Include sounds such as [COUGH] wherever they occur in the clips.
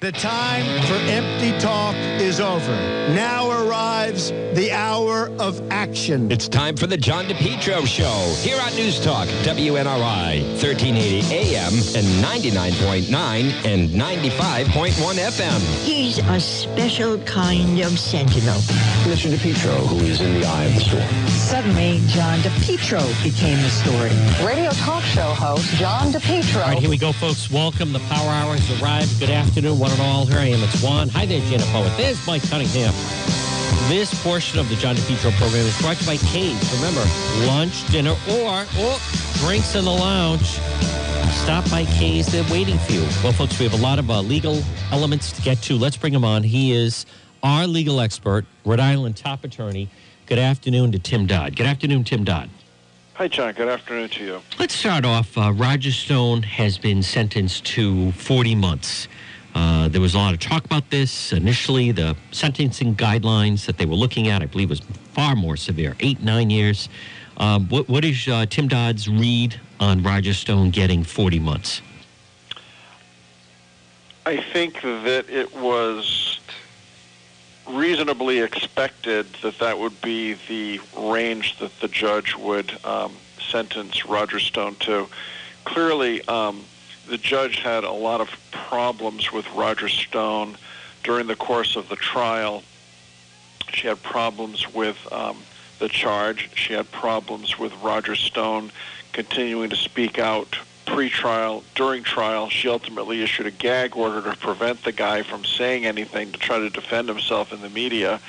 The time for empty talk is over. Now arrives the hour of action. It's time for the John DePetro Show here on News Talk, WNRI, 1380 AM and 99.9 and 95.1 FM. He's a special kind of sentinel. Mr. DePetro, who is in the eye of the storm. Suddenly, John DePetro became the story. Radio talk show host John DePetro. All right, here we go, folks. Welcome. The Power Hour has arrived. Good afternoon, one and all. Here I am. It's Juan. Hi there, Jenna Poet. There's Mike Cunningham. This portion of the John DePetro program is brought to you by Caves. Remember, lunch, dinner, or, or drinks in the lounge. Stop by Caves. They're waiting for you. Well, folks, we have a lot of uh, legal elements to get to. Let's bring him on. He is our legal expert, Rhode Island top attorney. Good afternoon to Tim Dodd. Good afternoon, Tim Dodd. Hi, John. Good afternoon to you. Let's start off. Uh, Roger Stone has been sentenced to 40 months. Uh, there was a lot of talk about this. Initially, the sentencing guidelines that they were looking at, I believe, was far more severe eight, nine years. Uh, what, what is uh, Tim Dodd's read on Roger Stone getting 40 months? I think that it was reasonably expected that that would be the range that the judge would um, sentence Roger Stone to. Clearly, um, the judge had a lot of problems with Roger Stone during the course of the trial. She had problems with um, the charge. She had problems with Roger Stone continuing to speak out pre-trial, during trial. She ultimately issued a gag order to prevent the guy from saying anything to try to defend himself in the media.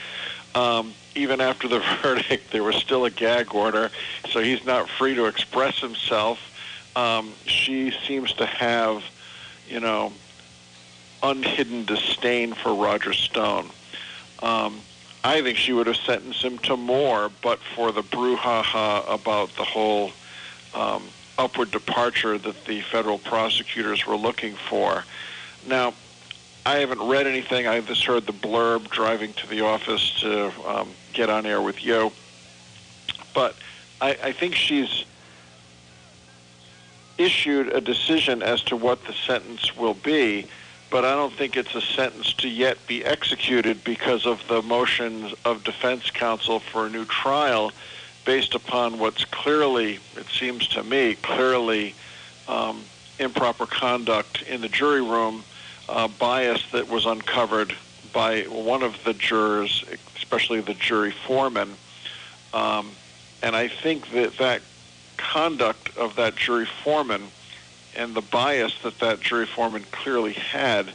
Um, even after the [LAUGHS] verdict, there was still a gag order, so he's not free to express himself. Um, she seems to have, you know, unhidden disdain for Roger Stone. Um, I think she would have sentenced him to more, but for the brouhaha about the whole um, upward departure that the federal prosecutors were looking for. Now, I haven't read anything. I just heard the blurb driving to the office to um, get on air with you. But I, I think she's issued a decision as to what the sentence will be, but I don't think it's a sentence to yet be executed because of the motions of defense counsel for a new trial based upon what's clearly, it seems to me, clearly um, improper conduct in the jury room, uh, bias that was uncovered by one of the jurors, especially the jury foreman. Um, and I think that that conduct of that jury foreman and the bias that that jury foreman clearly had,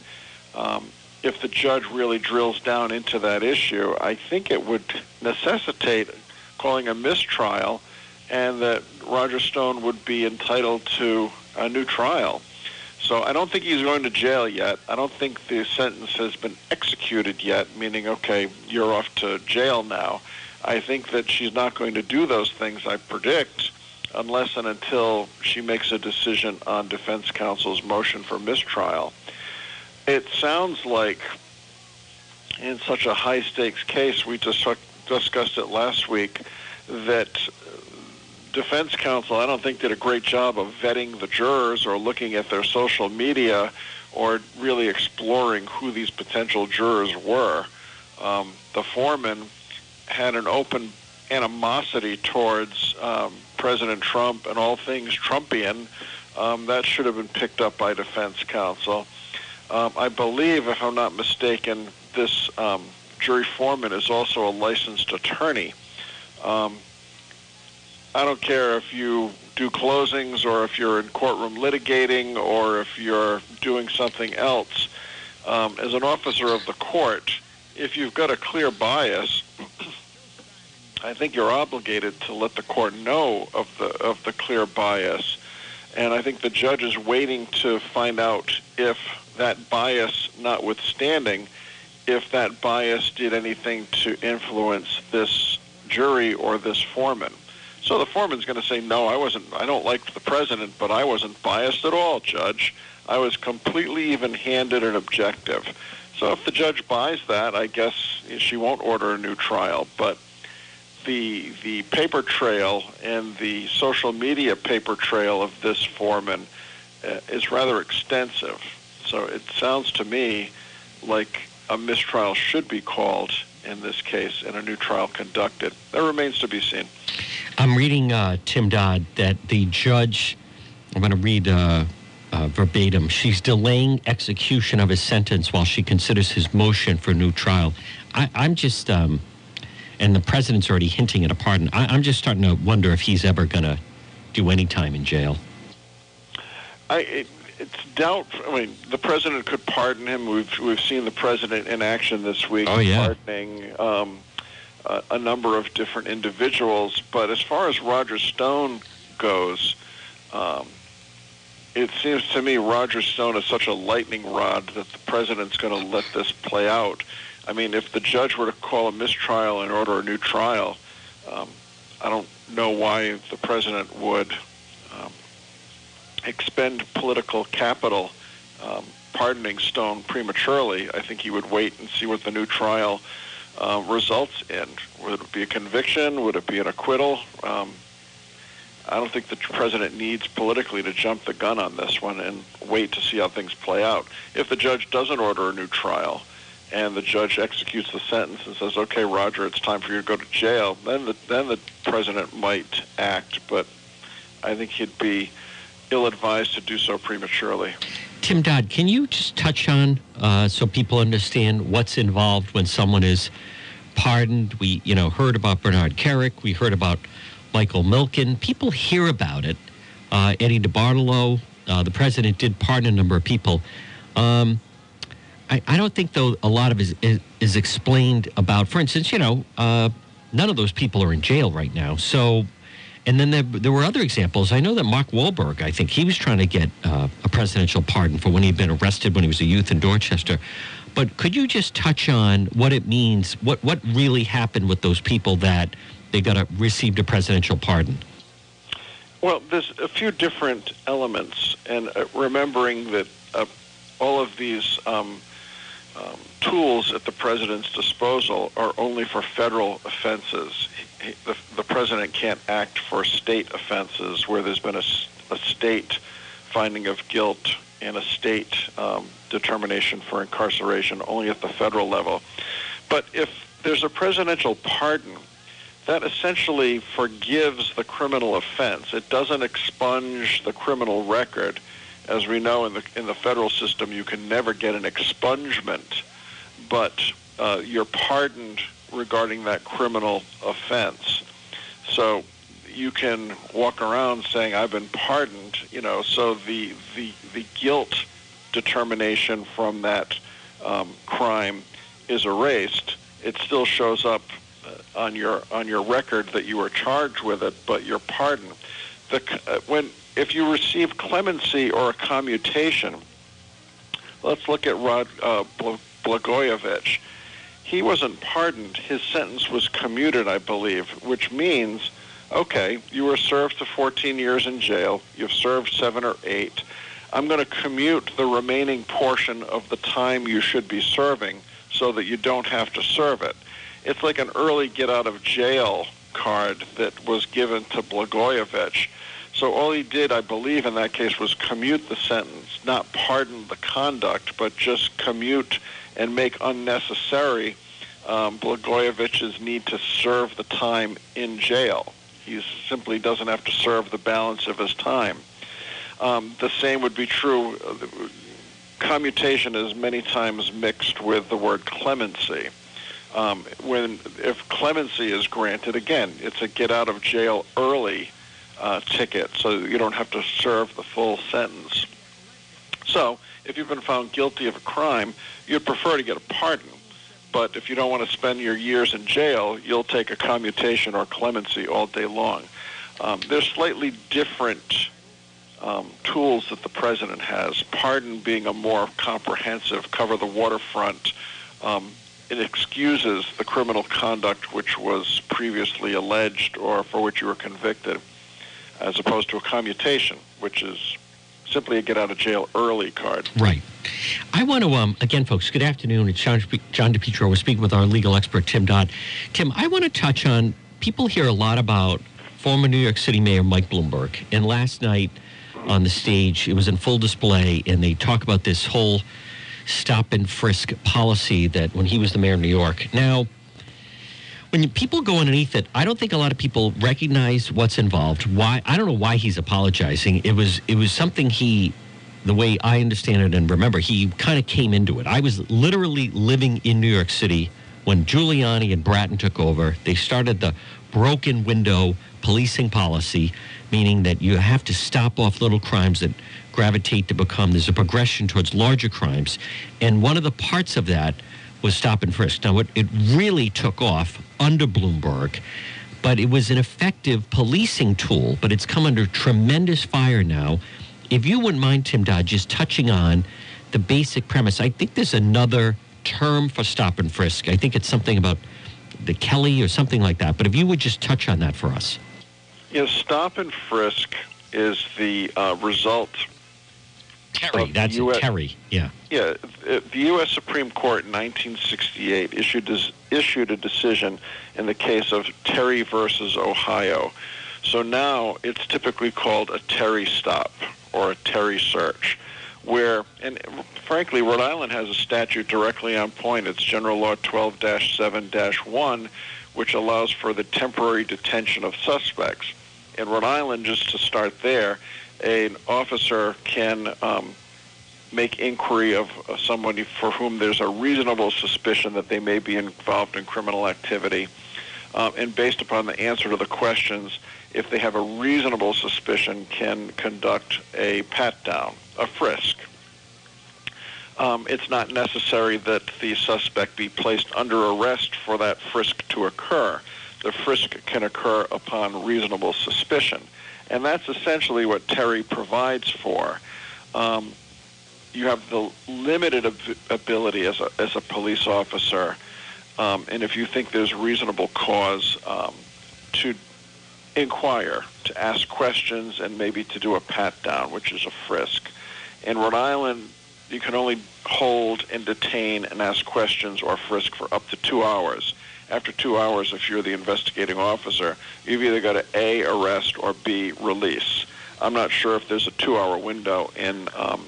um, if the judge really drills down into that issue, I think it would necessitate calling a mistrial and that Roger Stone would be entitled to a new trial. So I don't think he's going to jail yet. I don't think the sentence has been executed yet, meaning, okay, you're off to jail now. I think that she's not going to do those things, I predict, unless and until she makes a decision on defense counsel's motion for mistrial. It sounds like in such a high stakes case, we just discussed it last week, that defense counsel, I don't think, did a great job of vetting the jurors or looking at their social media or really exploring who these potential jurors were. Um, the foreman had an open animosity towards um, President Trump and all things Trumpian. Um, that should have been picked up by defense counsel. Um, I believe, if I'm not mistaken, this um, jury foreman is also a licensed attorney. Um, I don't care if you do closings or if you're in courtroom litigating or if you're doing something else. Um, as an officer of the court, if you've got a clear bias, [CLEARS THROAT] I think you're obligated to let the court know of the of the clear bias, and I think the judge is waiting to find out if that bias, notwithstanding, if that bias did anything to influence this jury or this foreman. So the foreman's going to say, "No, I wasn't. I don't like the president, but I wasn't biased at all, judge. I was completely even-handed and objective." So if the judge buys that, I guess she won't order a new trial, but the the paper trail and the social media paper trail of this foreman uh, is rather extensive. So it sounds to me like a mistrial should be called in this case and a new trial conducted. That remains to be seen. I'm reading uh, Tim Dodd that the judge, I'm going to read uh, uh, verbatim, she's delaying execution of his sentence while she considers his motion for new trial. I, I'm just, um, and the president's already hinting at a pardon. I, I'm just starting to wonder if he's ever going to do any time in jail. I, it, it's doubt. I mean, the president could pardon him. We've we've seen the president in action this week, Oh, yeah. pardoning um, a, a number of different individuals. But as far as Roger Stone goes, um, it seems to me Roger Stone is such a lightning rod that the president's going to let this play out. I mean, if the judge were to call a mistrial and order a new trial, um, I don't know why the president would um, expend political capital um, pardoning Stone prematurely. I think he would wait and see what the new trial uh, results in. Would it be a conviction? Would it be an acquittal? Um, I don't think the president needs politically to jump the gun on this one and wait to see how things play out. If the judge doesn't order a new trial and the judge executes the sentence and says, "Okay, Roger, it's time for you to go to jail," then the then the president might act. But I think he'd be ill-advised to do so prematurely. Tim Dodd, can you just touch on uh, so people understand what's involved when someone is pardoned? We, you know, heard about Bernard Kerik. We heard about Michael Milken. People hear about it. Uh, Eddie DeBartolo, uh, the president did pardon a number of people. Um, I, I don't think, though, a lot of it is, is explained about, for instance, you know, uh, none of those people are in jail right now. So, and then there, there were other examples. I know that Mark Wahlberg, I think he was trying to get uh, a presidential pardon for when he'd been arrested when he was a youth in Dorchester. But could you just touch on what it means, what, what really happened with those people that they got a, received a presidential pardon? Well, there's a few different elements, and uh, remembering that uh, all of these um, um, tools at the president's disposal are only for federal offenses. He, the, the president can't act for state offenses where there's been a state finding of guilt and a state um, determination for incarceration only at the federal level. But if there's a presidential pardon, that essentially forgives the criminal offense. It doesn't expunge the criminal record. As we know in the in the federal system, you can never get an expungement, but uh, you're pardoned regarding that criminal offense. So you can walk around saying I've been pardoned, you know. So the the the guilt determination from that um, crime is erased. It still shows up uh, on your on your record that you were charged with it, but you're pardoned. The uh, when if you receive clemency or a commutation, let's look at Rod uh, Bl- Blagojevich. He wasn't pardoned. His sentence was commuted, I believe, which means, okay, you were served to 14 years in jail. You've served seven or eight. I'm going to commute the remaining portion of the time you should be serving so that you don't have to serve it. It's like an early get out of jail card that was given to Blagojevich. So all he did, I believe, in that case was commute the sentence, not pardon the conduct, but just commute and make unnecessary um, Blagojevich's need to serve the time in jail. He simply doesn't have to serve the balance of his time. Um, the same would be true. uh, Commutation is many times mixed with the word clemency. Um, when if clemency is granted, again, it's a get out of jail early uh, ticket, so you don't have to serve the full sentence. So, if you've been found guilty of a crime, you'd prefer to get a pardon. But if you don't want to spend your years in jail, you'll take a commutation or clemency all day long. Um, there's slightly different um, tools that the president has. Pardon being a more comprehensive, cover the waterfront. Um, it excuses the criminal conduct which was previously alleged or for which you were convicted, as opposed to a commutation, which is simply a get out of jail early card. Right. I want to, um, again, folks, good afternoon. It's John, John DePetro. We're speaking with our legal expert, Tim Dodd. Tim, I want to touch on people hear a lot about former New York City Mayor Mike Bloomberg. And last night on the stage, it was in full display, and they talk about this whole stop and frisk policy that when he was the mayor of New York. Now, when people go underneath it, I don't think a lot of people recognize what's involved. Why? I don't know why he's apologizing. It was it was something he, the way I understand it and remember, he kind of came into it. I was literally living in New York City when Giuliani and Bratton took over. They started the broken window policing policy, meaning that you have to stop off little crimes that gravitate to become there's a progression towards larger crimes, and one of the parts of that was stop and frisk. Now, it, it really took off under Bloomberg, but it was an effective policing tool, but it's come under tremendous fire now. If you wouldn't mind, Tim Dodd, just touching on the basic premise, I think there's another term for stop and frisk. I think it's something about the Kelly or something like that. But if you would just touch on that for us. Yes, stop and frisk is the uh, result Terry, that's US Terry. Yeah. Yeah, the U.S. Supreme Court in 1968 issued des- issued a decision in the case of Terry versus Ohio. So now it's typically called a Terry stop or a Terry search, where and frankly, Rhode Island has a statute directly on point. It's General Law 12-7-1, which allows for the temporary detention of suspects. In Rhode Island, just to start there, an officer can um, make inquiry of uh, somebody for whom there's a reasonable suspicion that they may be involved in criminal activity. Um, and based upon the answer to the questions, if they have a reasonable suspicion, can conduct a pat down, a frisk. Um, it's not necessary that the suspect be placed under arrest for that frisk to occur. The frisk can occur upon reasonable suspicion. And that's essentially what Terry provides for. Um, you have the limited ab- ability as a, as a police officer, um, and if you think there's reasonable cause um, to inquire, to ask questions, and maybe to do a pat down, which is a frisk. In Rhode Island, you can only hold and detain and ask questions or frisk for up to two hours. After two hours, if you're the investigating officer, you've either got to A, arrest, or B, release. I'm not sure if there's a two-hour window in um,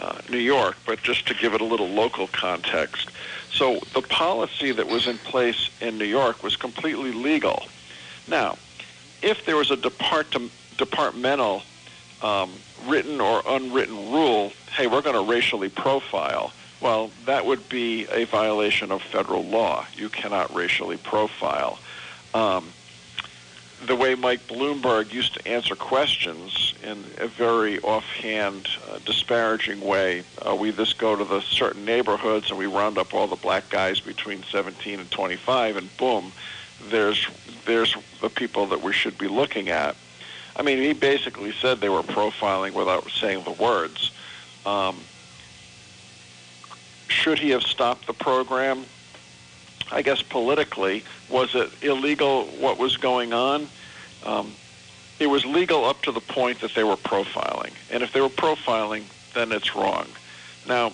uh, New York, but just to give it a little local context. So the policy that was in place in New York was completely legal. Now, if there was a depart- departmental um, written or unwritten rule, hey, we're going to racially profile, well, that would be a violation of federal law. You cannot racially profile. Um, the way Mike Bloomberg used to answer questions in a very offhand, uh, disparaging way. Uh, we just go to the certain neighborhoods and we round up all the black guys between 17 and 25, and boom, there's there's the people that we should be looking at. I mean, he basically said they were profiling without saying the words. Um, should he have stopped the program? I guess politically, was it illegal what was going on? Um, it was legal up to the point that they were profiling. And if they were profiling, then it's wrong. Now,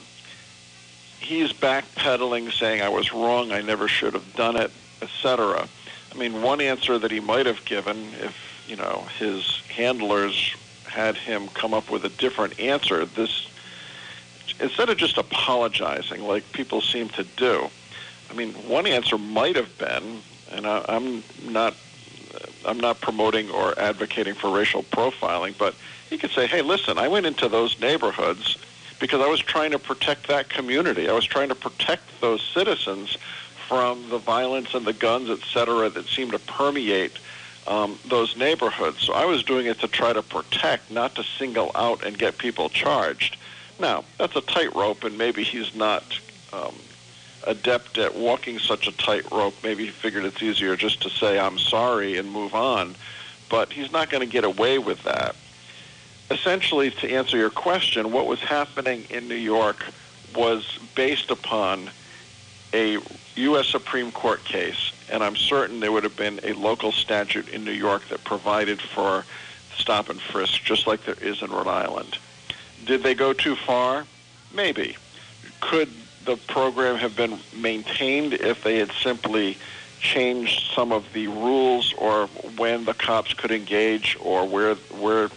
he's backpedaling, saying, I was wrong, I never should have done it, etc. I mean, one answer that he might have given if, you know, his handlers had him come up with a different answer, this instead of just apologizing like people seem to do, I mean, one answer might have been, and I, I'm not, I'm not promoting or advocating for racial profiling, but he could say, "Hey, listen, I went into those neighborhoods because I was trying to protect that community. I was trying to protect those citizens from the violence and the guns, et cetera, that seem to permeate." Um, those neighborhoods. So I was doing it to try to protect, not to single out and get people charged. Now, that's a tightrope, and maybe he's not um, adept at walking such a tightrope. Maybe he figured it's easier just to say, I'm sorry, and move on. But he's not going to get away with that. Essentially, to answer your question, what was happening in New York was based upon a U.S. Supreme Court case, and I'm certain there would have been a local statute in New York that provided for stop and frisk, just like there is in Rhode Island. Did they go too far? Maybe. Could the program have been maintained if they had simply changed some of the rules or when the cops could engage or where where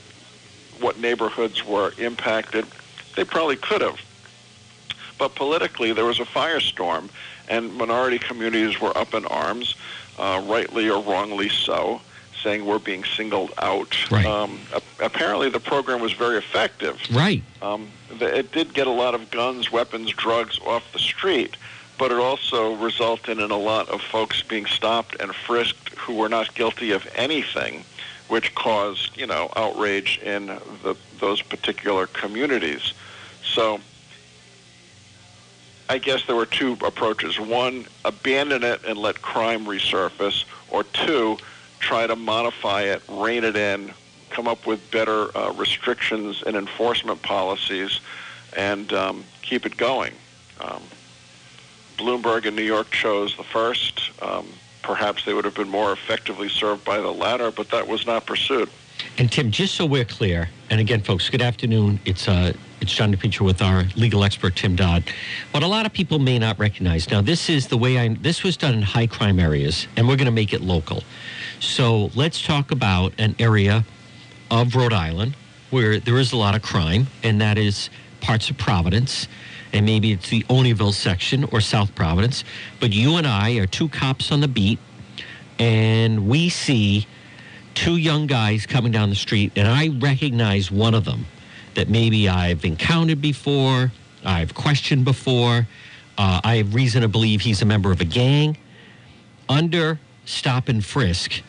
what neighborhoods were impacted? They probably could have. but politically there was a firestorm, and minority communities were up in arms, uh, rightly or wrongly so, saying we're being singled out. Right. Um, apparently, the program was very effective. Right. Um, it did get a lot of guns, weapons, drugs off the street, but it also resulted in a lot of folks being stopped and frisked who were not guilty of anything, which caused, you know, outrage in the, those particular communities. So I guess there were two approaches. One, abandon it and let crime resurface, or two, try to modify it, rein it in, come up with better uh, restrictions and enforcement policies, and um, keep it going. Um, Bloomberg in New York chose the first. Um, perhaps they would have been more effectively served by the latter, but that was not pursued. And Tim, just so we're clear, and again, folks, good afternoon. It's uh, it's John DePetro with our legal expert Tim Dodd. What a lot of people may not recognize now, this is the way I. This was done in high crime areas, and we're going to make it local. So let's talk about an area of Rhode Island where there is a lot of crime, and that is parts of Providence, and maybe it's the Olneyville section or South Providence. But you and I are two cops on the beat, and we see two young guys coming down the street, and I recognize one of them that maybe I've encountered before, I've questioned before. Uh, I have reason to believe he's a member of a gang. Under stop and frisk,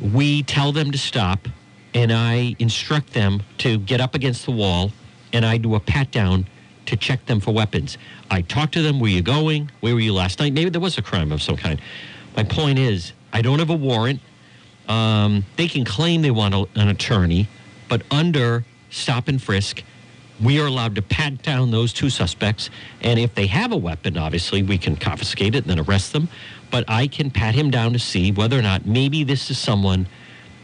we tell them to stop, and I instruct them to get up against the wall, and I do a pat down to check them for weapons. I talk to them, where you going? Where were you last night? Maybe there was a crime of some kind. My point is, I don't have a warrant. Um, they can claim they want a, an attorney, but under stop and frisk, we are allowed to pat down those two suspects. And if they have a weapon, obviously, we can confiscate it and then arrest them. But I can pat him down to see whether or not maybe this is someone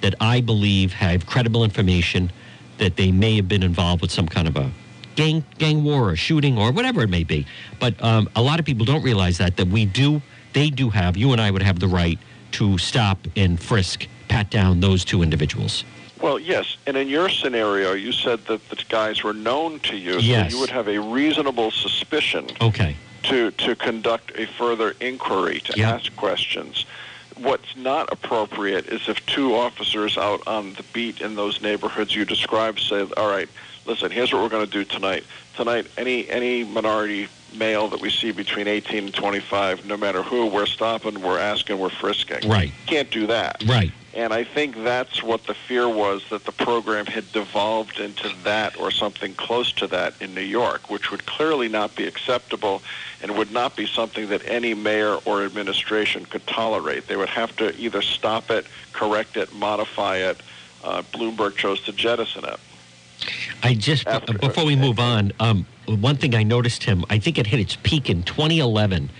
that I believe have credible information that they may have been involved with some kind of a gang gang war or shooting or whatever it may be. But um, a lot of people don't realize that that we do they do have you and I would have the right to stop and frisk, pat down those two individuals. Well, yes, and in your scenario, you said that the guys were known to you, Yes. so you would have a reasonable suspicion Okay. to to conduct a further inquiry, to Yeah. ask questions. What's not appropriate is if two officers out on the beat in those neighborhoods you described say, "All right, listen, here's what we're going to do tonight. Tonight, any any minority male that we see between 18 and 25, no matter who, we're stopping, we're asking, we're frisking. Right. Can't do that. Right. And I think that's what the fear was that the program had devolved into that or something close to that in New York, which would clearly not be acceptable and would not be something that any mayor or administration could tolerate. They would have to either stop it, correct it, modify it. Uh, Bloomberg chose to jettison it. I just After- before we move on, um, one thing I noticed him. I think it hit its peak in 2011.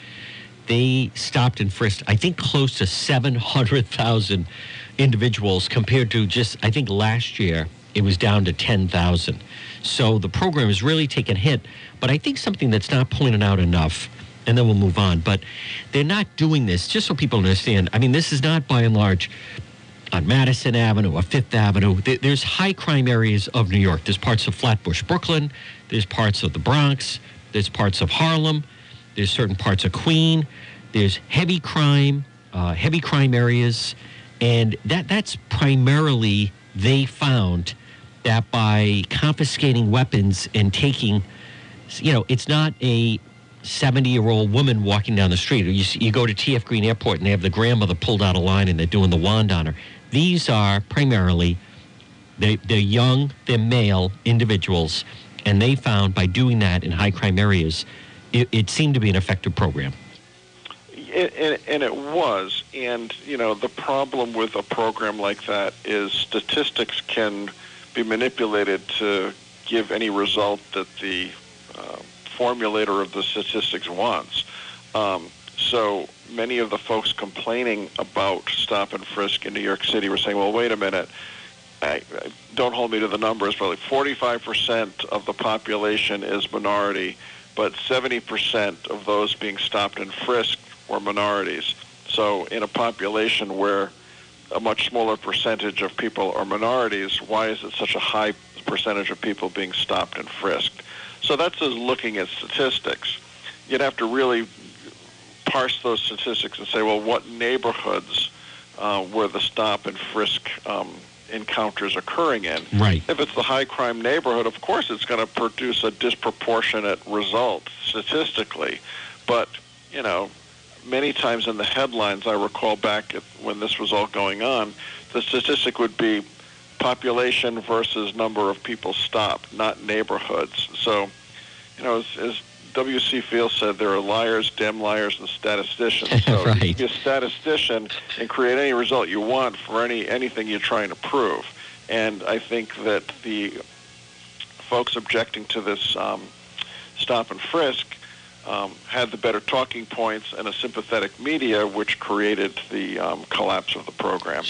They stopped and frisked. I think close to 700,000 individuals compared to just I think last year it was down to 10,000. So the program has really taken a hit. But I think something that's not pointed out enough, and then we'll move on. But they're not doing this just so people understand. I mean, this is not by and large on Madison Avenue or Fifth Avenue. There's high crime areas of New York. There's parts of Flatbush, Brooklyn. There's parts of the Bronx. There's parts of Harlem. There's certain parts of Queen. There's heavy crime, uh, heavy crime areas, and that that's primarily they found that by confiscating weapons and taking, you know, it's not a 70 year old woman walking down the street. You, you go to TF Green Airport and they have the grandmother pulled out a line and they're doing the wand on her. These are primarily, they, they're young, they're male individuals, and they found by doing that in high crime areas, it, it seemed to be an effective program. It, and, and it was. And, you know, the problem with a program like that is statistics can be manipulated to give any result that the uh, formulator of the statistics wants. Um, so many of the folks complaining about stop and frisk in New York City were saying, well, wait a minute. I, I, don't hold me to the numbers, but like 45% of the population is minority, but 70% of those being stopped and frisked were minorities. So in a population where a much smaller percentage of people are minorities, why is it such a high percentage of people being stopped and frisked? So that's just looking at statistics. You'd have to really parse those statistics and say, well, what neighborhoods uh, were the stop and frisk um, encounters occurring in? Right. If it's the high crime neighborhood, of course it's going to produce a disproportionate result statistically. But, you know, many times in the headlines, I recall back when this was all going on, the statistic would be population versus number of people stopped, not neighborhoods. So, you know, as, as W.C. Fields said, there are liars, damn liars, and statisticians. [LAUGHS] So Right. you can be a statistician and create any result you want for any anything you're trying to prove. And I think that the folks objecting to this um, stop and frisk um, had the better talking points and a sympathetic media, which created the um, collapse of the program.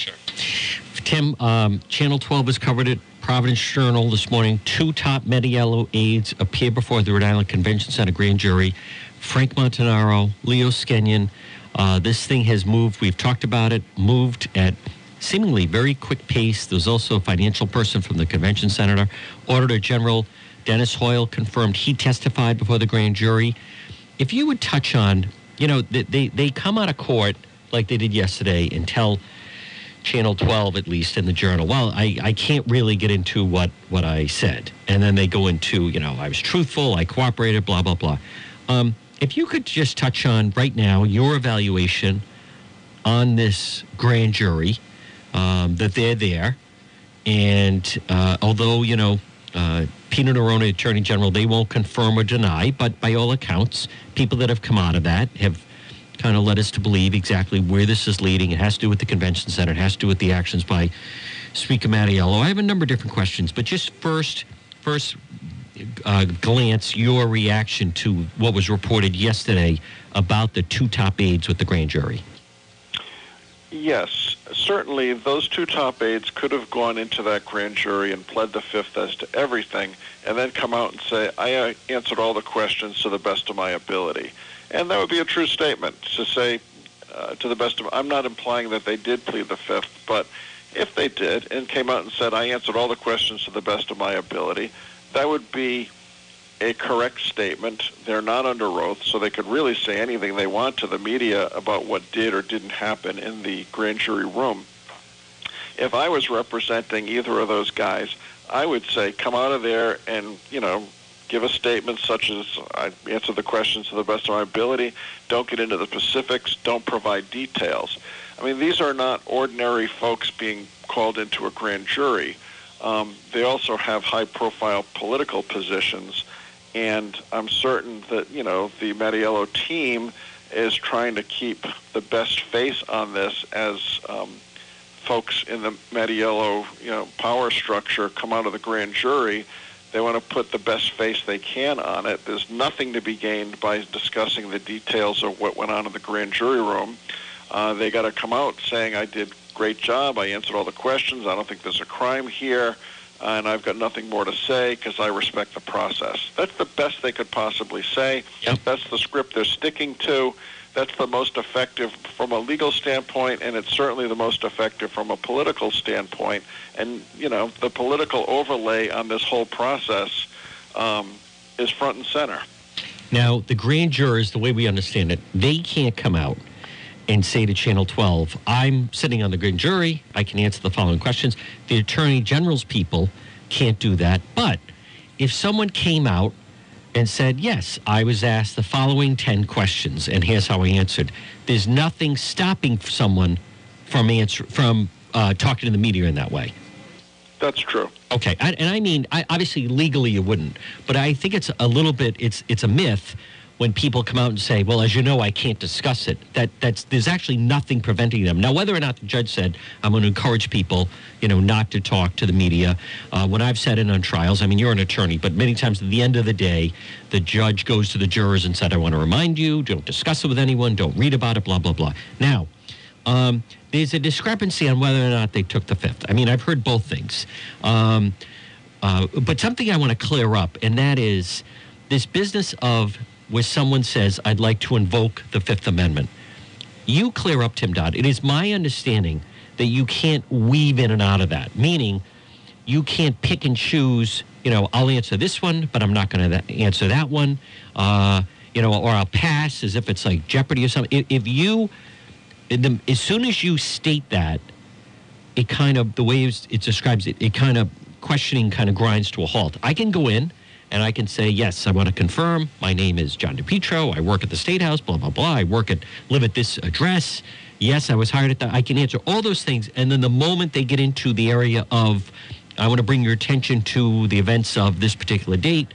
Tim, um, Channel 12 has covered it. Providence Journal this morning. Two top Mattiello aides appear before the Rhode Island Convention Center grand jury. Frank Montanaro, Leo Skenyon. Uh, this thing has moved. We've talked about it. Moved at seemingly very quick pace. There's also a financial person from the convention center. Auditor General Dennis Hoyle confirmed he testified before the grand jury. If you would touch on, you know, they, they, come out of court like they did yesterday and tell Channel 12, at least in the journal, well, I, I can't really get into what, what I said. And then they go into, you know, I was truthful, I cooperated, blah, blah, blah. Um, if you could just touch on right now your evaluation on this grand jury, um, that they're there. And uh, although, you know, uh, Peter Attorney General, they won't confirm or deny, but by all accounts, people that have come out of that have kind of led us to believe exactly where this is leading. It has to do with the convention center. It has to do with the actions by Speaker Mattiello. I have a number of different questions, but just first, first uh, glance, your reaction to what was reported yesterday about the two top aides with the grand jury. Yes, certainly those two top aides could have gone into that grand jury and pled the fifth as to everything, and then come out and say, I uh, answered all the questions to the best of my ability. And that would be a true statement to say, uh, to the best of, I'm not implying that they did plead the fifth, but if they did and came out and said, I answered all the questions to the best of my ability, that would be a correct statement. They're not under oath, so they could really say anything they want to the media about what did or didn't happen in the grand jury room. If I was representing either of those guys, I would say, come out of there and, you know, give a statement such as I answer the questions to the best of my ability, don't get into the specifics, don't provide details. I mean, these are not ordinary folks being called into a grand jury. Um, they also have high-profile political positions, and I'm certain that you know the Mattiello team is trying to keep the best face on this as um, folks in the Mattiello you know power structure come out of the grand jury. They want to put the best face they can on it. There's nothing to be gained by discussing the details of what went on in the grand jury room. Uh, they got to come out saying, I did great job. I answered all the questions. I don't think there's a crime here. Uh, and I've got nothing more to say because I respect the process. That's the best they could possibly say. Yep. That's the script they're sticking to. That's the most effective from a legal standpoint, and it's certainly the most effective from a political standpoint. And, you know, the political overlay on this whole process um, is front and center. Now, the grand jurors, the way we understand it, they can't come out and say to Channel 12, I'm sitting on the grand jury. I can answer the following questions. The Attorney General's people can't do that. But if someone came out and said, Yes, I was asked the following 10 questions, and here's how I answered, there's nothing stopping someone from, answer, from uh, talking to the media in that way. That's true. Okay, I, and I mean, I, obviously legally you wouldn't, but I think it's a little bit. It's it's a myth when people come out and say, "Well, as you know, I can't discuss it." That that's there's actually nothing preventing them. Now, whether or not the judge said, "I'm going to encourage people," you know, not to talk to the media. Uh, when I've said it on trials, I mean, you're an attorney, but many times at the end of the day, the judge goes to the jurors and said, "I want to remind you, don't discuss it with anyone, don't read about it, blah blah blah." Now. Um, there's a discrepancy on whether or not they took the fifth. I mean, I've heard both things. Um, uh, but something I want to clear up, and that is this business of where someone says, I'd like to invoke the Fifth Amendment. You clear up, Tim Dodd. It is my understanding that you can't weave in and out of that, meaning you can't pick and choose. You know, I'll answer this one, but I'm not going to answer that one. Uh, you know, or I'll pass as if it's like Jeopardy or something. If, you, as soon as you state that, it kind of the way it describes it, it kind of questioning kind of grinds to a halt. I can go in and I can say, yes, I want to confirm. My name is John DePetro. I work at the State House. Blah blah blah. I work at live at this address. Yes, I was hired at that. I can answer all those things. And then the moment they get into the area of, I want to bring your attention to the events of this particular date.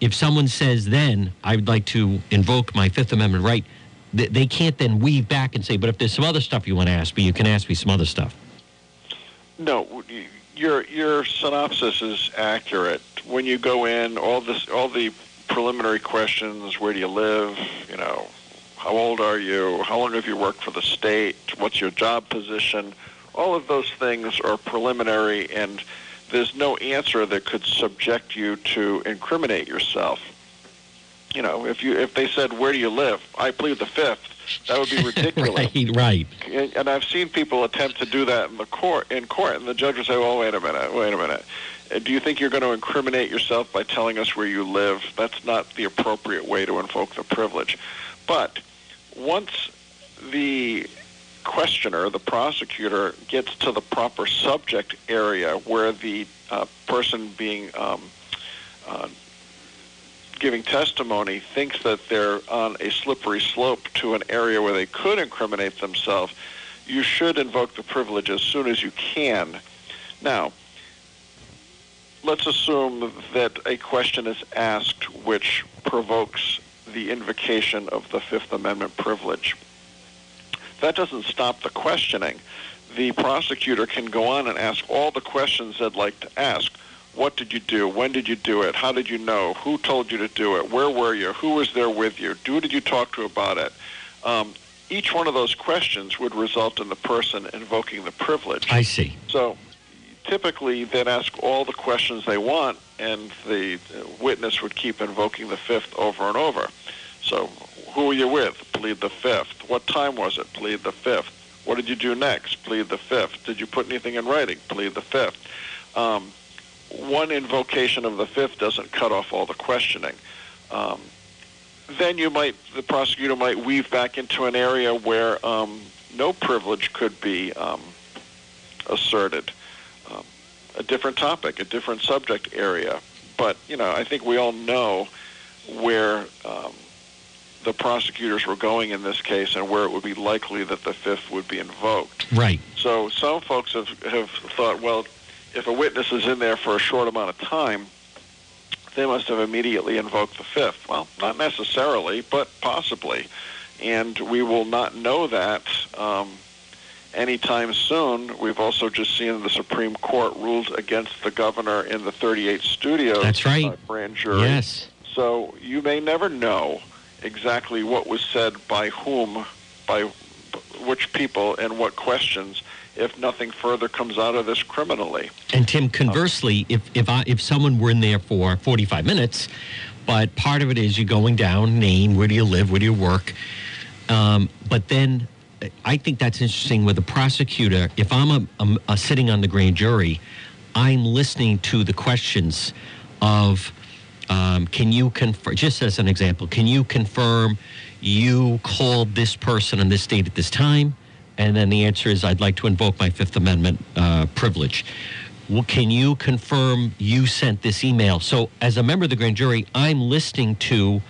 If someone says then I would like to invoke my Fifth Amendment right, they can't then weave back and say, but if there's some other stuff you want to ask me, you can ask me some other stuff. No, your your synopsis is accurate. When you go in, all this, all the preliminary questions: Where do you live? You know, how old are you? How long have you worked for the state? What's your job position? All of those things are preliminary, and there's no answer that could subject you to incriminate yourself. You know, if you if they said, "Where do you live?" I plead the fifth that would be [LAUGHS] ridiculous. right, right. And, I've seen people attempt to do that in the court. In court, and the judge would say, "Well, wait a minute, wait a minute. Uh, do you think you're going to incriminate yourself by telling us where you live? That's not the appropriate way to invoke the privilege." But once the questioner, the prosecutor, gets to the proper subject area where the uh, person being um, uh, giving testimony thinks that they're on a slippery slope to an area where they could incriminate themselves, you should invoke the privilege as soon as you can. Now, let's assume that a question is asked which provokes the invocation of the Fifth Amendment privilege. That doesn't stop the questioning. The prosecutor can go on and ask all the questions they'd like to ask what did you do? When did you do it? How did you know? Who told you to do it? Where were you? Who was there with you? Who did you talk to about it? Um, each one of those questions would result in the person invoking the privilege. I see. So typically they'd ask all the questions they want, and the witness would keep invoking the fifth over and over. So who were you with? Plead the fifth. What time was it? Plead the fifth. What did you do next? Plead the fifth. Did you put anything in writing? Plead the fifth. Um, one invocation of the fifth doesn't cut off all the questioning. Um, then you might, the prosecutor might weave back into an area where um, no privilege could be um, asserted. A different topic, a different subject area. But, you know, I think we all know where um, the prosecutors were going in this case and where it would be likely that the fifth would be invoked. Right. So some folks have, have thought, well, if a witness is in there for a short amount of time, they must have immediately invoked the fifth. Well, not necessarily, but possibly. And we will not know that um, anytime soon. We've also just seen the Supreme Court ruled against the governor in the 38 Studios That's right. Uh, grand jury. Yes. So you may never know exactly what was said by whom, by which people, and what questions if nothing further comes out of this criminally. And Tim, conversely, if if I, if someone were in there for 45 minutes, but part of it is you're going down, name, where do you live, where do you work, um, but then I think that's interesting with the prosecutor. If I'm a, a, a sitting on the grand jury, I'm listening to the questions of, um, can you confirm? Just as an example, can you confirm you called this person on this date at this time? And then the answer is, I'd like to invoke my Fifth Amendment uh, privilege. Well, can you confirm you sent this email? So, as a member of the grand jury, I'm listening to.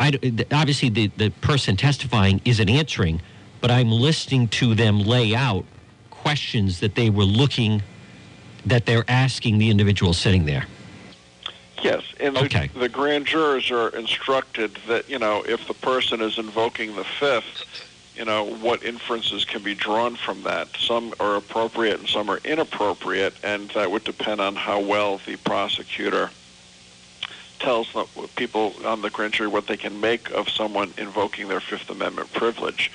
I, obviously, the, the person testifying isn't answering, but I'm listening to them lay out questions that they were looking, that they're asking the individual sitting there. Yes, and okay. the, the grand jurors are instructed that, you know, if the person is invoking the fifth, you know, what inferences can be drawn from that. Some are appropriate and some are inappropriate, and that would depend on how well the prosecutor tells people on the grand jury what they can make of someone invoking their Fifth Amendment privilege.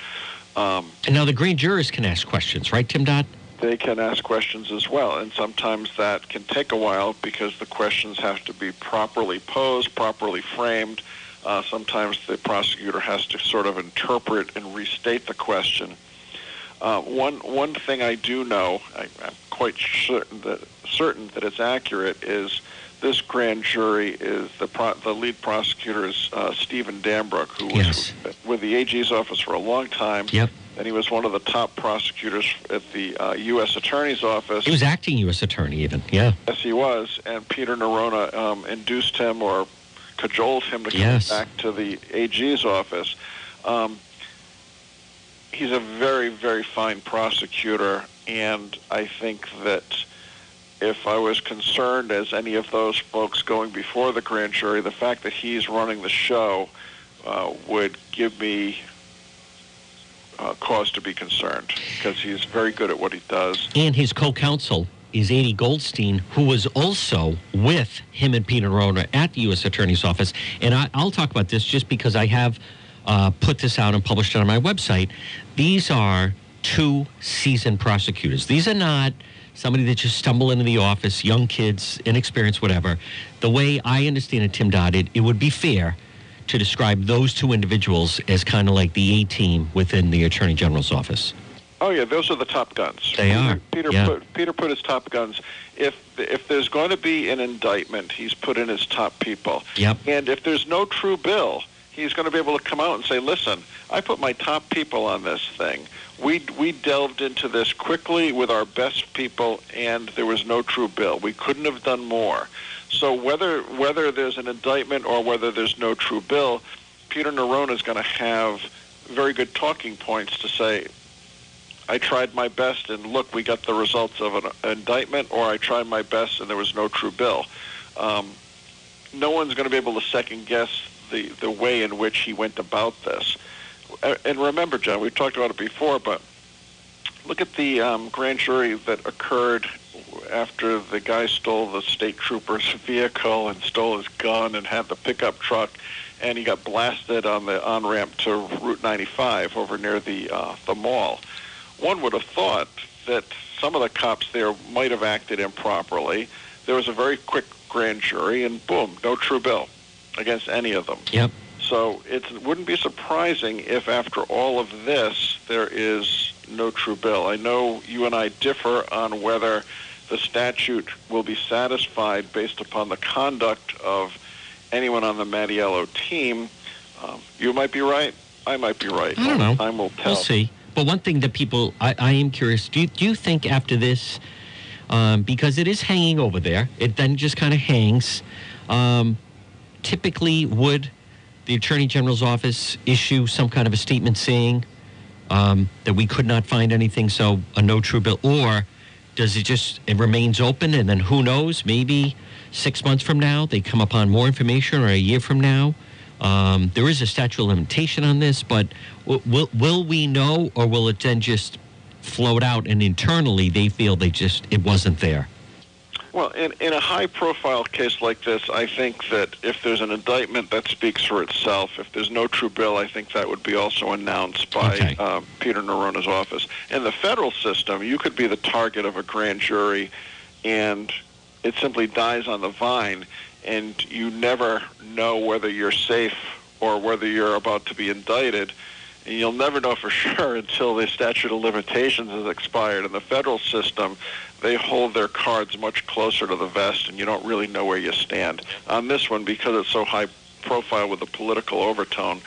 Um, and now the grand jurors can ask questions, right, Tim Dodd? They can ask questions as well, and sometimes that can take a while because the questions have to be properly posed, properly framed, uh, sometimes the prosecutor has to sort of interpret and restate the question. Uh, one one thing I do know, I, I'm quite certain that certain that it's accurate, is this grand jury is the pro, the lead prosecutor is uh, Stephen Dambruch, who was Yes. with the AG's office for a long time. Yep. And he was one of the top prosecutors at the uh, U.S. Attorney's office. He was acting U.S. attorney, even. Yeah. Yes, he was, and Peter Neronha um, induced him or cajoled him to come Yes. back to the AG's office. Um, he's a very, very fine prosecutor, and I think that if I was concerned, as any of those folks going before the grand jury, the fact that he's running the show uh, would give me uh, cause to be concerned because he's very good at what he does. And his co-counsel is Adi Goldstein, who was also with him and Peter Neronha at the U.S. Attorney's Office. And I, I'll talk about this just because I have uh, put this out and published it on my website. These are two seasoned prosecutors. These are not somebody that just stumble into the office, young kids, inexperienced, whatever. The way I understand it, Tim Dodd, it, it would be fair to describe those two individuals as kind of like the A team within the Attorney General's office. Oh yeah, those are the top guns. They Peter, are, Peter yeah. put Peter put his top guns. If if there's going to be an indictment, he's put in his top people. Yep. And if there's no true bill, he's going to be able to come out and say, "Listen, I put my top people on this thing. We we delved into this quickly with our best people, and there was no true bill. We couldn't have done more." So whether whether there's an indictment or whether there's no true bill, Peter Neronha is going to have very good talking points to say, I tried my best, and look, we got the results of an indictment, or I tried my best, and there was no true bill. Um, no one's going to be able to second guess the, the way in which he went about this. And remember, John, we've talked about it before, but look at the um, grand jury that occurred after the guy stole the state trooper's [LAUGHS] vehicle and stole his gun and had the pickup truck, and he got blasted on the on ramp to Route 95 over near the uh, the mall. One would have thought that some of the cops there might have acted improperly. There was a very quick grand jury, and boom, no true bill against any of them. Yep. So it wouldn't be surprising if after all of this there is no true bill. I know you and I differ on whether the statute will be satisfied based upon the conduct of anyone on the Mattiello team. Um, you might be right. I might be right. I don't know. Time will tell. We'll see. But one thing that people, I, I am curious. Do you, do you think after this, um, because it is hanging over there, it then just kind of hangs. Um, typically, would the Attorney General's office issue some kind of a statement saying um, that we could not find anything, so a no true bill, or does it just it remains open, and then who knows? Maybe six months from now they come upon more information, or a year from now. Um, there is a statute of limitation on this, but w- will will we know, or will it then just float out and internally they feel they just it wasn't there? Well, in, in a high-profile case like this, I think that if there's an indictment, that speaks for itself. If there's no true bill, I think that would be also announced by Okay. uh, Peter Neronha's office. In the federal system, you could be the target of a grand jury, and it simply dies on the vine, and you never know whether you're safe or whether you're about to be indicted. And you'll never know for [LAUGHS] sure until the statute of limitations has expired. In the federal system, they hold their cards much closer to the vest, and you don't really know where you stand. On this one, because it's so high profile with the political overtone,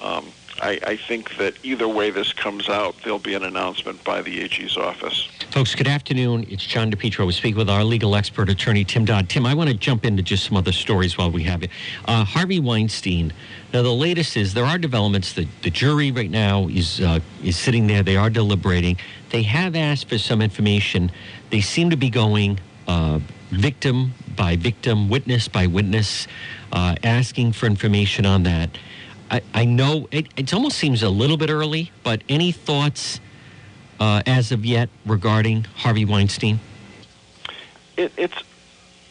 um, I, I think that either way this comes out, there'll be an announcement by the AG's office. Folks, good afternoon. It's John DePetro. We speak with our legal expert attorney, Tim Dodd. Tim, I want to jump into just some other stories while we have you. Uh, Harvey Weinstein. Now, the latest is there are developments. The, the jury right now is, uh, is sitting there. They are deliberating. They have asked for some information. They seem to be going uh, victim by victim, witness by witness, uh, asking for information on that. I, I know it, it almost seems a little bit early, but any thoughts uh, as of yet regarding Harvey Weinstein? It, it's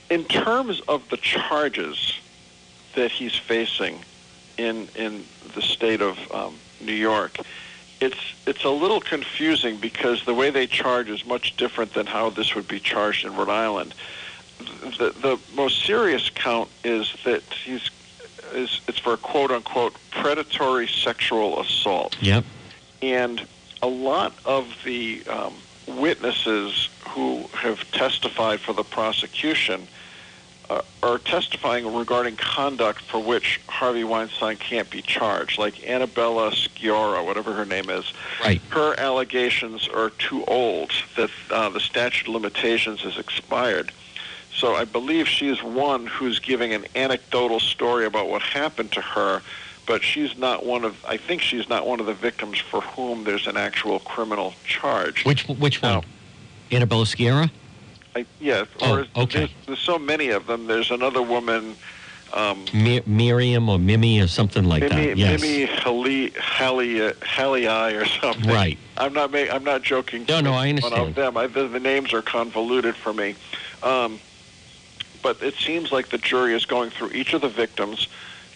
in terms of the charges that he's facing in in the state of um, New York. It's it's a little confusing because the way they charge is much different than how this would be charged in Rhode Island. The the most serious count is that he's is it's for a quote unquote predatory sexual assault. Yep. And a lot of the um, witnesses who have testified for the prosecution uh, are testifying regarding conduct for which Harvey Weinstein can't be charged, like Annabella Sciorra, whatever her name is. Right. Her allegations are too old, that uh, the statute of limitations has expired. So I believe she's one who's giving an anecdotal story about what happened to her, but she's not one of, I think she's not one of the victims for whom there's an actual criminal charge. Which which one? Now- Annabella Sciorra? I, yeah, Oh, or okay. there's, there's so many of them. There's another woman, um, Mi- Miriam or Mimi or something like Mimi, that. Yes. Mimi Halli, Halli, uh, or something. Right. I'm not ma- I'm not joking. No, no, I understand. One of them. I, the, the names are convoluted for me. Um, but it seems like the jury is going through each of the victims,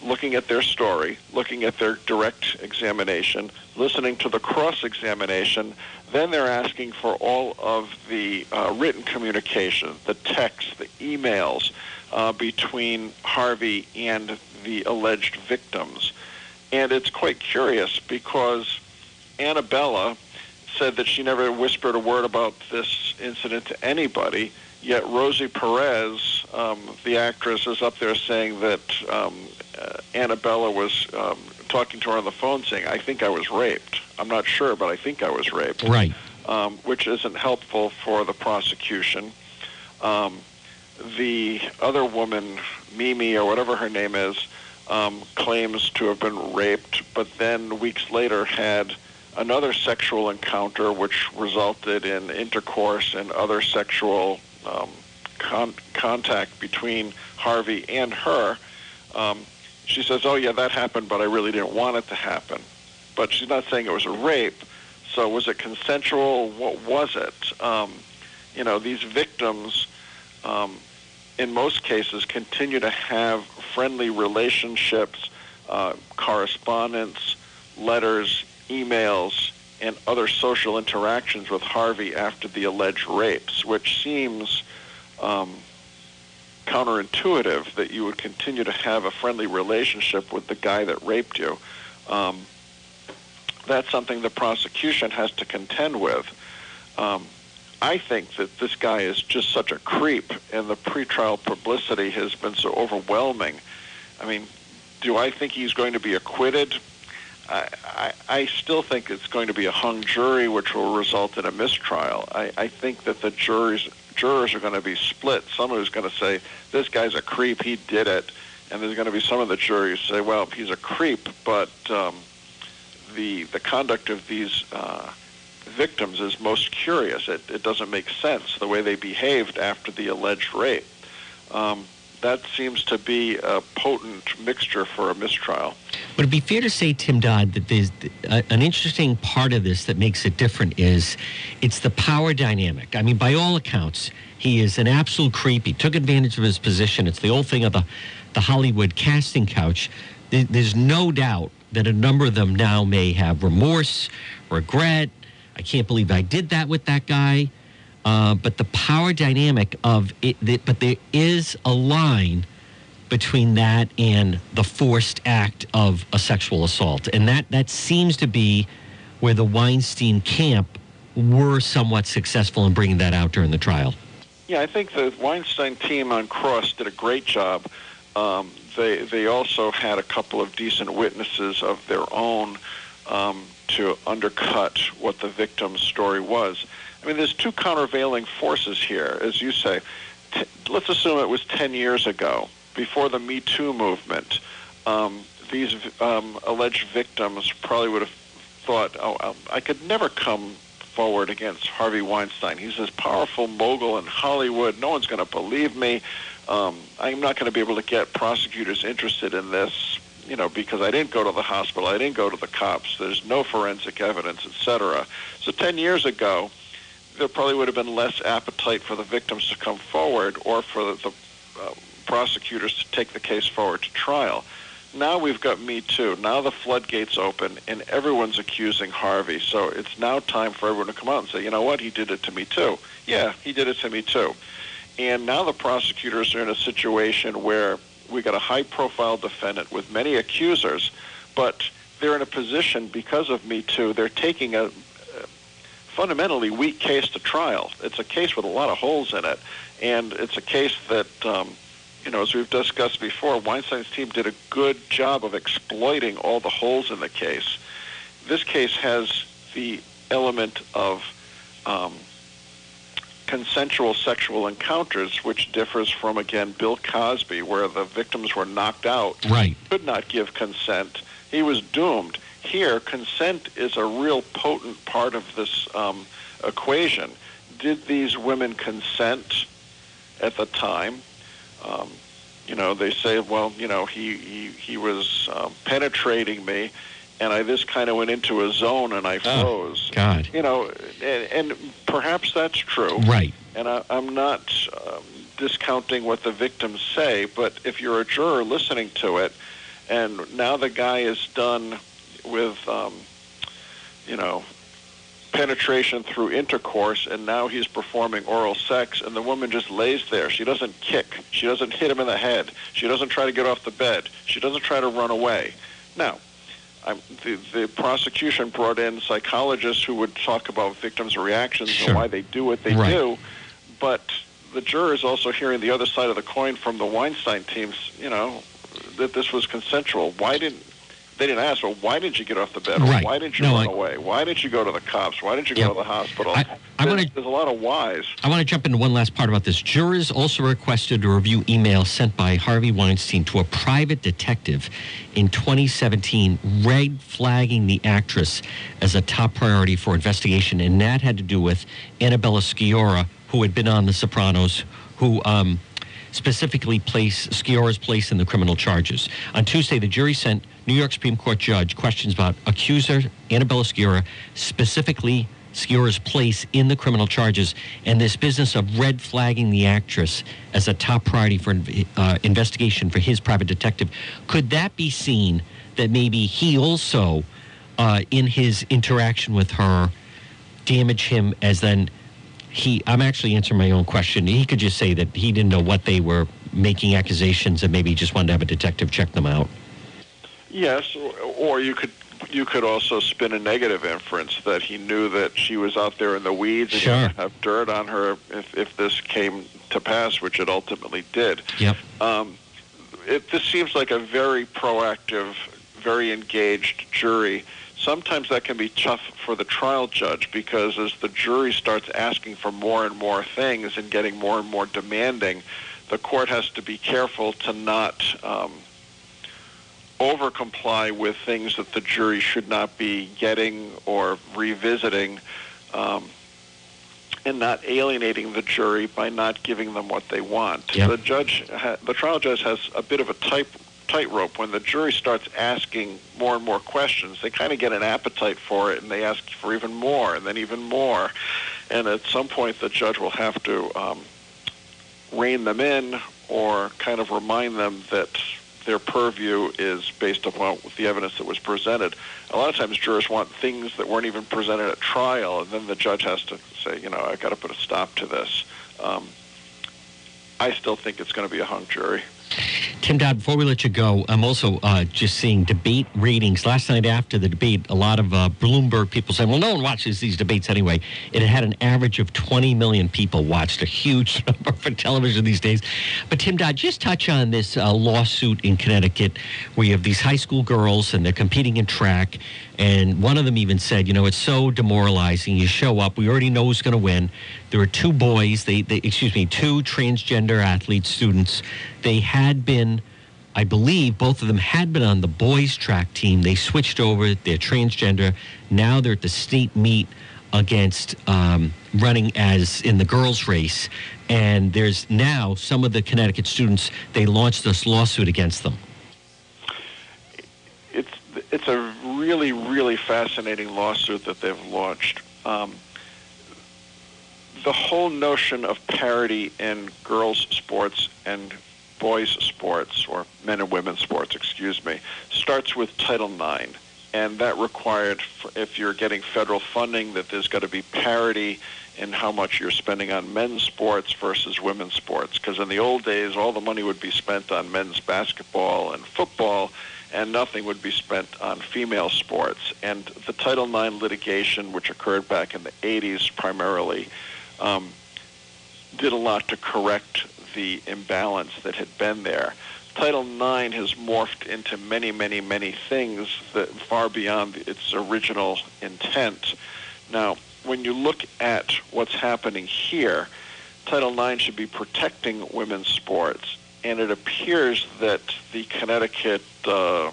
looking at their story, looking at their direct examination, listening to the cross-examination. Then they're asking for all of the uh, written communication, the texts, the emails uh, between Harvey and the alleged victims. And it's quite curious because Annabella said that she never whispered a word about this incident to anybody. Yet Rosie Perez, um, the actress, is up there saying that um, uh, Annabella was um, talking to her on the phone saying, I think I was raped. I'm not sure, but I think I was raped Right. um, which isn't helpful for the prosecution. Um, the other woman, Mimi or whatever her name is, um, claims to have been raped, but then weeks later had another sexual encounter which resulted in intercourse and other sexual um, con- contact between Harvey and her. Um, she says, "Oh yeah, that happened, but I really didn't want it to happen." But she's not saying it was a rape. So was it consensual? What was it? Um, you know, these victims, um, in most cases, continue to have friendly relationships, uh, correspondence, letters, emails, and other social interactions with Harvey after the alleged rapes, which seems um, counterintuitive that you would continue to have a friendly relationship with the guy that raped you. Um, that's something the prosecution has to contend with. Um, I think that this guy is just such a creep, and the pretrial publicity has been so overwhelming. I mean, do I think he's going to be acquitted? I, I, still think it's going to be a hung jury, which will result in a mistrial. I, I think that the jurors jurors are going to be split. Someone who's going to say this guy's a creep, he did it, and there's going to be some of the juries say, well, he's a creep, but um, the the conduct of these uh, victims is most curious. It, it doesn't make sense the way they behaved after the alleged rape. Um, that seems to be a potent mixture for a mistrial. Would it be fair to say, Tim Dodd, that there's a, an interesting part of this that makes it different is it's the power dynamic. I mean, by all accounts, he is an absolute creep. He took advantage of his position. It's the old thing of the, the Hollywood casting couch. There's no doubt that a number of them now may have remorse, regret. I can't believe I did that with that guy. Uh, but the power dynamic of it, the, but there is a line between that and the forced act of a sexual assault. And that, that seems to be where the Weinstein camp were somewhat successful in bringing that out during the trial. Yeah, I think the Weinstein team on Cross did a great job. Um, they they also had a couple of decent witnesses of their own um, to undercut what the victim's story was. I mean, there's two countervailing forces here, as you say. T- let's assume it was 10 years ago, before the Me Too movement. Um, these um, alleged victims probably would have thought, oh, um, I could never come forward against Harvey Weinstein. He's this powerful mogul in Hollywood. No one's going to believe me. Um, I'm not going to be able to get prosecutors interested in this, you know, because I didn't go to the hospital, I didn't go to the cops. There's no forensic evidence, etc. So 10 years ago, there probably would have been less appetite for the victims to come forward or for the, the uh, prosecutors to take the case forward to trial. Now we've got Me Too. Now the floodgates open, and everyone's accusing Harvey. So it's now time for everyone to come out and say, you know what, he did it to me too. Yeah, he did it to me too. And now the prosecutors are in a situation where we got a high-profile defendant with many accusers, but they're in a position because of Me Too. They're taking a fundamentally weak case to trial. It's a case with a lot of holes in it, and it's a case that, um, you know, as we've discussed before, Weinstein's team did a good job of exploiting all the holes in the case. This case has the element of um, consensual sexual encounters, which differs from, again, Bill Cosby, where the victims were knocked out, Right. could not give consent. He was doomed. Here, consent is a real potent part of this um, equation. Did these women consent at the time? Um, you know, they say, well, you know, he he, he was um, penetrating me, and I just kind of went into a zone and I froze. God. You know, and, and perhaps that's true. Right. And I, I'm not um, discounting what the victims say, but if you're a juror listening to it, and now the guy is done with, um, you know, penetration through intercourse, and now he's performing oral sex, and the woman just lays there. She doesn't kick. She doesn't hit him in the head. She doesn't try to get off the bed. She doesn't try to run away. Now, I'm, the, the prosecution brought in psychologists who would talk about victims' reactions Sure. and why they do what they Right. do, but the jurors also hearing the other side of the coin from the Weinstein teams. You know that this was consensual. Why didn't they didn't ask? Well, why didn't you get off the bed? Right. Why didn't you No, run I- away? Why didn't you go to the cops? Why didn't you go to the hospital? I- I there's, wanna- there's a lot of whys. I want to jump into one last part about this. Jurors also requested to review emails sent by Harvey Weinstein to a private detective in 2017, red flagging the actress as a top priority for investigation, and that had to do with Annabella Sciorra, who had been on The Sopranos, who um, specifically place Sciorra's place in the criminal charges. On Tuesday, the jury sent New York Supreme Court judge questions about accuser Annabella Sciorra, specifically Sciorra's place in the criminal charges and this business of red flagging the actress as a top priority for uh, investigation for his private detective. Could that be seen that maybe he also, uh, in his interaction with her, damage him as then he i'm actually answering my own question he could just say that he didn't know what they were making accusations and maybe he just wanted to have a detective check them out Yes, or, you could you could also spin a negative inference that he knew that she was out there in the weeds and Sure. have dirt on her if, if this came to pass, which it ultimately did. yep Um, it, this seems like a very proactive, very engaged jury. Sometimes that can be tough for the trial judge because as the jury starts asking for more and more things and getting more and more demanding, the court has to be careful to not um, over comply with things that the jury should not be getting or revisiting. Um, and not alienating the jury by not giving them what they want. Yep. The judge, ha- the trial judge, has a bit of a tight tightrope when the jury starts asking more and more questions. They kind of get an appetite for it, and they ask for even more, and then even more. And at some point, the judge will have to um, rein them in, or kind of remind them that their purview is based upon the evidence that was presented. A lot of times jurors want things that weren't even presented at trial, and then the judge has to say, you know, I've got to put a stop to this. Um, I still think it's going to be a hung jury. Tim Dodd, before we let you go, I'm also uh, just seeing debate ratings. Last night after the debate, a lot of uh, Bloomberg people saying, well, no one watches these debates anyway. It had an average of 20 million people watched, a huge [LAUGHS] number for television these days. But Tim Dodd, just touch on this uh, lawsuit in Connecticut where you have these high school girls and they're competing in track. And one of them even said, you know, it's so demoralizing. You show up, we already know who's going to win. There were two boys, they, they, excuse me, two transgender athlete students. They had been, I believe, both of them had been on the boys' track team. They switched over, they're transgender. Now they're at the state meet against um, running as in the girls' race. And there's now some of the Connecticut students, they launched this lawsuit against them. It's it's a really really fascinating lawsuit that they've launched. Um, the whole notion of parity in girls' sports and boys' sports, or men and women's sports, excuse me, starts with Title IX. And that required, if you're getting federal funding, that there's got to be parity in how much you're spending on men's sports versus women's sports. Because in the old days, all the money would be spent on men's basketball and football, and nothing would be spent on female sports. And the Title IX litigation, which occurred back in the 80s primarily, um, did a lot to correct the imbalance that had been there. Title IX has morphed into many, many, many things that far beyond its original intent. Now, when you look at what's happening here, Title IX should be protecting women's sports, and it appears that the Connecticut, uh, I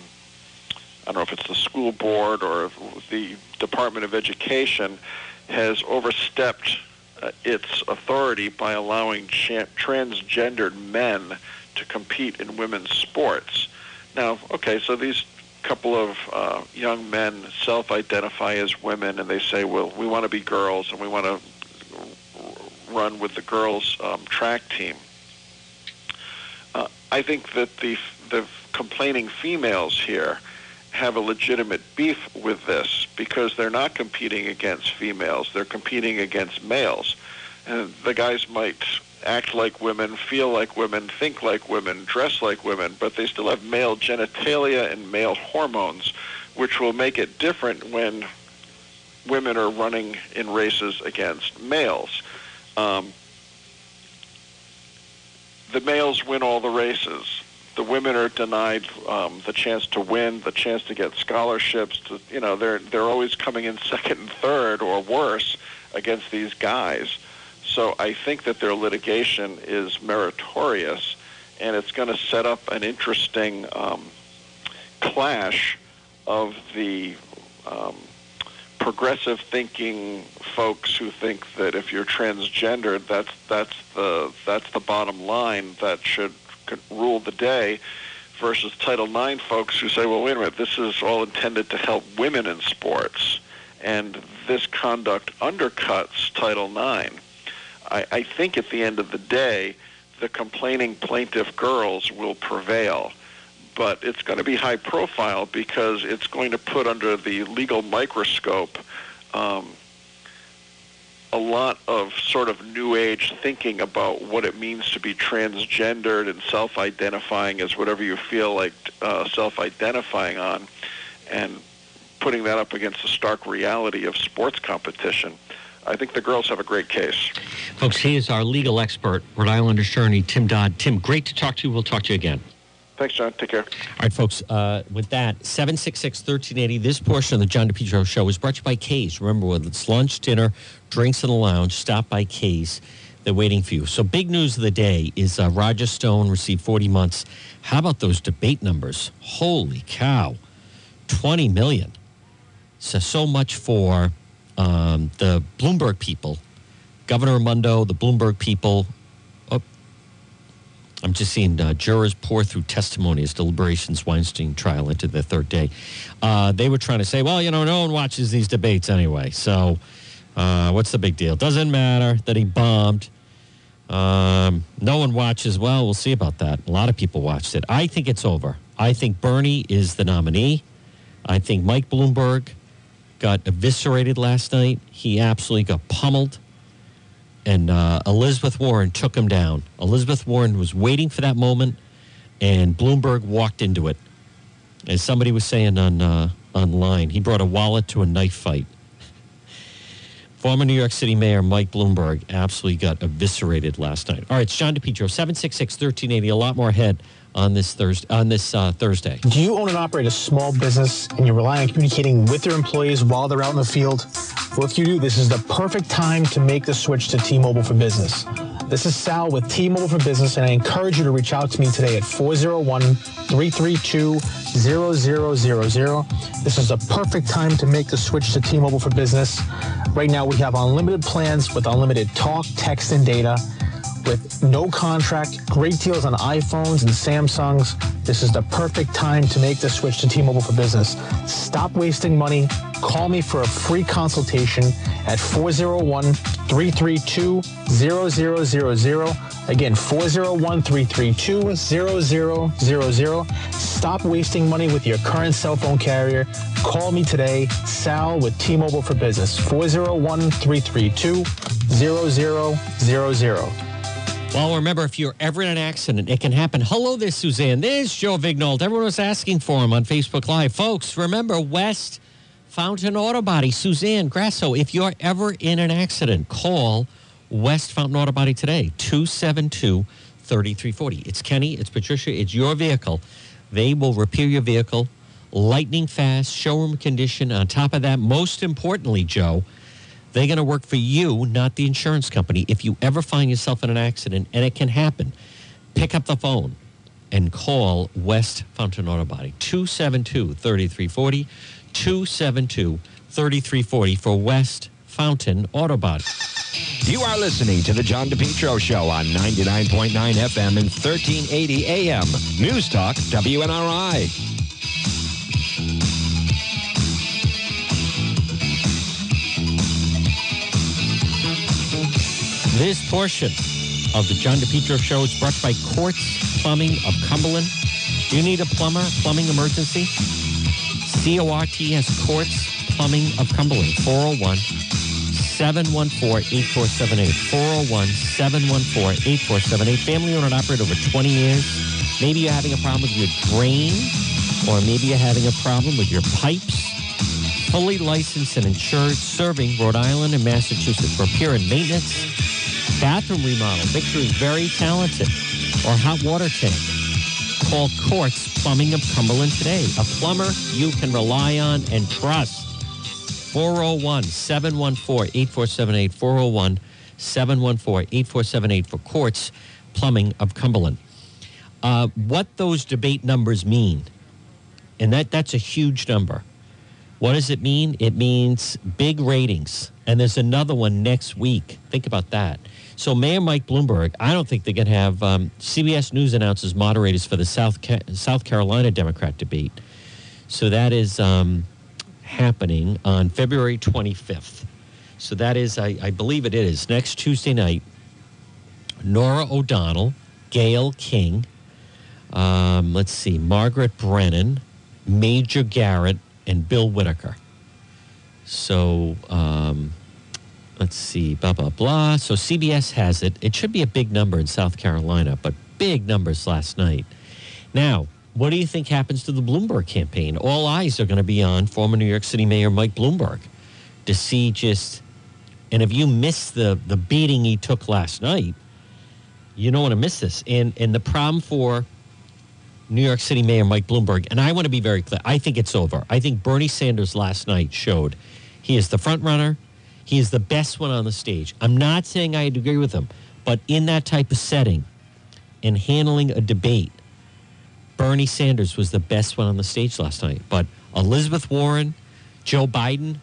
don't know if it's the school board or the Department of Education, has overstepped uh, its authority by allowing cha- transgendered men to compete in women's sports. Now, okay, so these couple of uh, young men self-identify as women, and they say, "Well, we want to be girls, and we want to run with the girls' um, track team." I think that the the complaining females here have a legitimate beef with this because they're not competing against females; they're competing against males, and the guys might act like women, feel like women, think like women, dress like women, but they still have male genitalia and male hormones, which will make it different when women are running in races against males. Um, the males win all the races. The women are denied um, the chance to win, the chance to get scholarships. To, you know, they're they're always coming in [LAUGHS] second and third or worse against these guys. So I think that their litigation is meritorious, and it's going to set up an interesting um, clash of the um, progressive thinking folks who think that if you're transgendered, that's that's the that's the bottom line that should rule the day, versus Title IX folks who say, well, wait a minute, this is all intended to help women in sports, and this conduct undercuts Title IX. I, I think at the end of the day, the complaining plaintiff girls will prevail. But it's going to be high profile because it's going to put under the legal microscope um, a lot of sort of new age thinking about what it means to be transgendered and self-identifying as whatever you feel like uh, self-identifying on, and putting that up against the stark reality of sports competition. I think the girls have a great case. Folks, he is our legal expert, Rhode Island attorney Tim Dodd. Tim, great to talk to you. We'll talk to you again. Thanks, John. Take care. All right, folks. Uh, with that, 766 1380. This portion of the John DePetro show is brought to you by K's. Remember, whether it's lunch, dinner, drinks in the lounge, stop by K's. They're waiting for you. So, big news of the day is uh, Roger Stone received 40 months. How about those debate numbers? Holy cow. 20 million. So, so much for um, the Bloomberg people, Governor Raimondo, the Bloomberg people. I'm just seeing uh, jurors pour through testimony as deliberations Weinstein trial into the third day. Uh, they were trying to say, well, you know, no one watches these debates anyway, so uh, what's the big deal? Doesn't matter that he bombed. Um, no one watches. Well, we'll see about that. A lot of people watched it. I think it's over. I think Bernie is the nominee. I think Mike Bloomberg got eviscerated last night. He absolutely got pummeled. And uh, Elizabeth Warren took him down. Elizabeth Warren was waiting for that moment, and Bloomberg walked into it. As somebody was saying on uh, online, he brought a wallet to a knife fight. Former New York City Mayor Mike Bloomberg absolutely got eviscerated last night. All right, it's John DePetro, 766 1380. A lot more ahead on this Thursday. On this uh, Thursday. Do you own and operate a small business and you rely on communicating with your employees while they're out in the field? Well, if you do, this is the perfect time to make the switch to T-Mobile for Business. This is Sal with T-Mobile for Business, and I encourage you to reach out to me today at 401-332-0000. This is the perfect time to make the switch to T-Mobile for Business. Right now, we have unlimited plans with unlimited talk, text, and data with no contract, great deals on iPhones and Samsungs. This is the perfect time to make the switch to T-Mobile for Business. Stop wasting money. Call me for a free consultation at 401-332-0000. Again, 401-332-0000. Stop wasting money with your current cell phone carrier. Call me today, Sal with T-Mobile for Business, 401-332-0000. Well, remember, if you're ever in an accident, it can happen. Hello there, Suzanne. There's Joe Vignold. Everyone was asking for him on Facebook Live. Folks, remember, West Fountain Auto Body, Suzanne Grasso. If you're ever in an accident, call West Fountain Auto Body today, 272 3340. It's Kenny, it's Patricia, it's your vehicle. They will repair your vehicle lightning fast, showroom condition. On top of that, most importantly, Joe, they're going to work for you, not the insurance company. If you ever find yourself in an accident, and it can happen, pick up the phone and call West Fountain Auto Body, 272 3340, 272 3340 for West Fountain Auto Body. You are listening to the John DePetro Show on 99.9 FM and 1380 AM. News Talk, WNRI. This portion of the John DePetro Show is brought by Corts Plumbing of Cumberland. Do you need a plumber, plumbing emergency? C-O-R-T-S, Corts Plumbing of Cumberland, 401 714 8478. 401 714 8478. Family owned and operated over 20 years. Maybe you're having a problem with your drain, or maybe you're having a problem with your pipes. Fully licensed and insured, serving Rhode Island and Massachusetts. For repair and maintenance bathroom remodel. Victor is very talented. Or hot water tank. Call Corts Plumbing of Cumberland today. A plumber you can rely on and trust. 401 714 8478. 401 714 8478 for Corts Plumbing of Cumberland. Uh, what those debate numbers mean, and that, that's a huge number. What does it mean? It means big ratings. And there's another one next week. Think about that. So Mayor Mike Bloomberg, I don't think they're going to have um, CBS News announces moderators for the South Ca- South Carolina Democrat debate. So that is um, happening on February 25th. So that is, I, I believe it is next Tuesday night. Norah O'Donnell, Gayle King, um, let's see, Margaret Brennan, Major Garrett, and Bill Whitaker. So um, let's see, blah, blah, blah. So CBS has it. It should be a big number in South Carolina, but big numbers last night. Now, what do you think happens to the Bloomberg campaign? All eyes are going to be on former New York City Mayor Mike Bloomberg to see just, and if you miss the, the beating he took last night, you don't want to miss this. And, and the problem for New York City Mayor Mike Bloomberg, and I want to be very clear, I think it's over. I think Bernie Sanders last night showed he is the front runner. He is the best one on the stage. I'm not saying I agree with him, but in that type of setting and handling a debate, Bernie Sanders was the best one on the stage last night. But Elizabeth Warren, Joe Biden,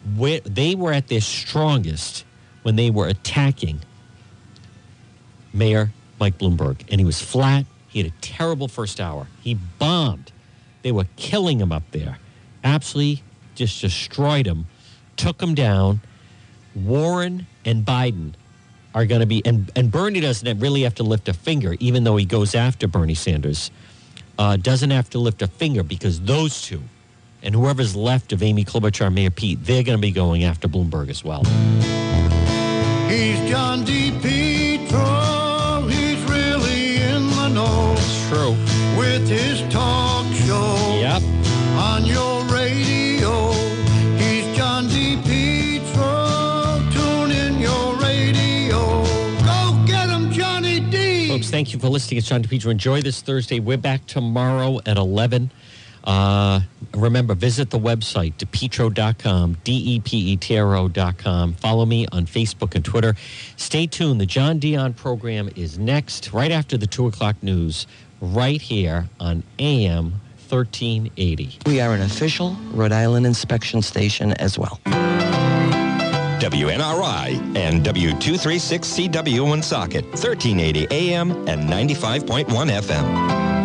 they were at their strongest when they were attacking Mayor Mike Bloomberg. And he was flat. He had a terrible first hour. He bombed. They were killing him up there. Absolutely just destroyed him, took him down Warren and Biden are going to be, and, and Bernie doesn't really have to lift a finger, even though he goes after Bernie Sanders, uh, doesn't have to lift a finger because those two and whoever's left of Amy Klobuchar, Mayor Pete, they're going to be going after Bloomberg as well. He's John DePetro. True. With his talk show. Yep. On your radio. He's John DePetro. Tune in your radio. Go get him, Johnny D. Folks, thank you for listening. It's John DePetro. Enjoy this Thursday. We're back tomorrow at 11. Uh, remember, visit the website, depetro.com, D-E-P-E-T-R-O.com. Follow me on Facebook and Twitter. Stay tuned. The John Dion program is next, right after the 2 o'clock news, right here on AM 1380. We are an official Rhode Island inspection station as well. WNRI and W236CW Woonsocket, 1380 AM and 95.1 FM.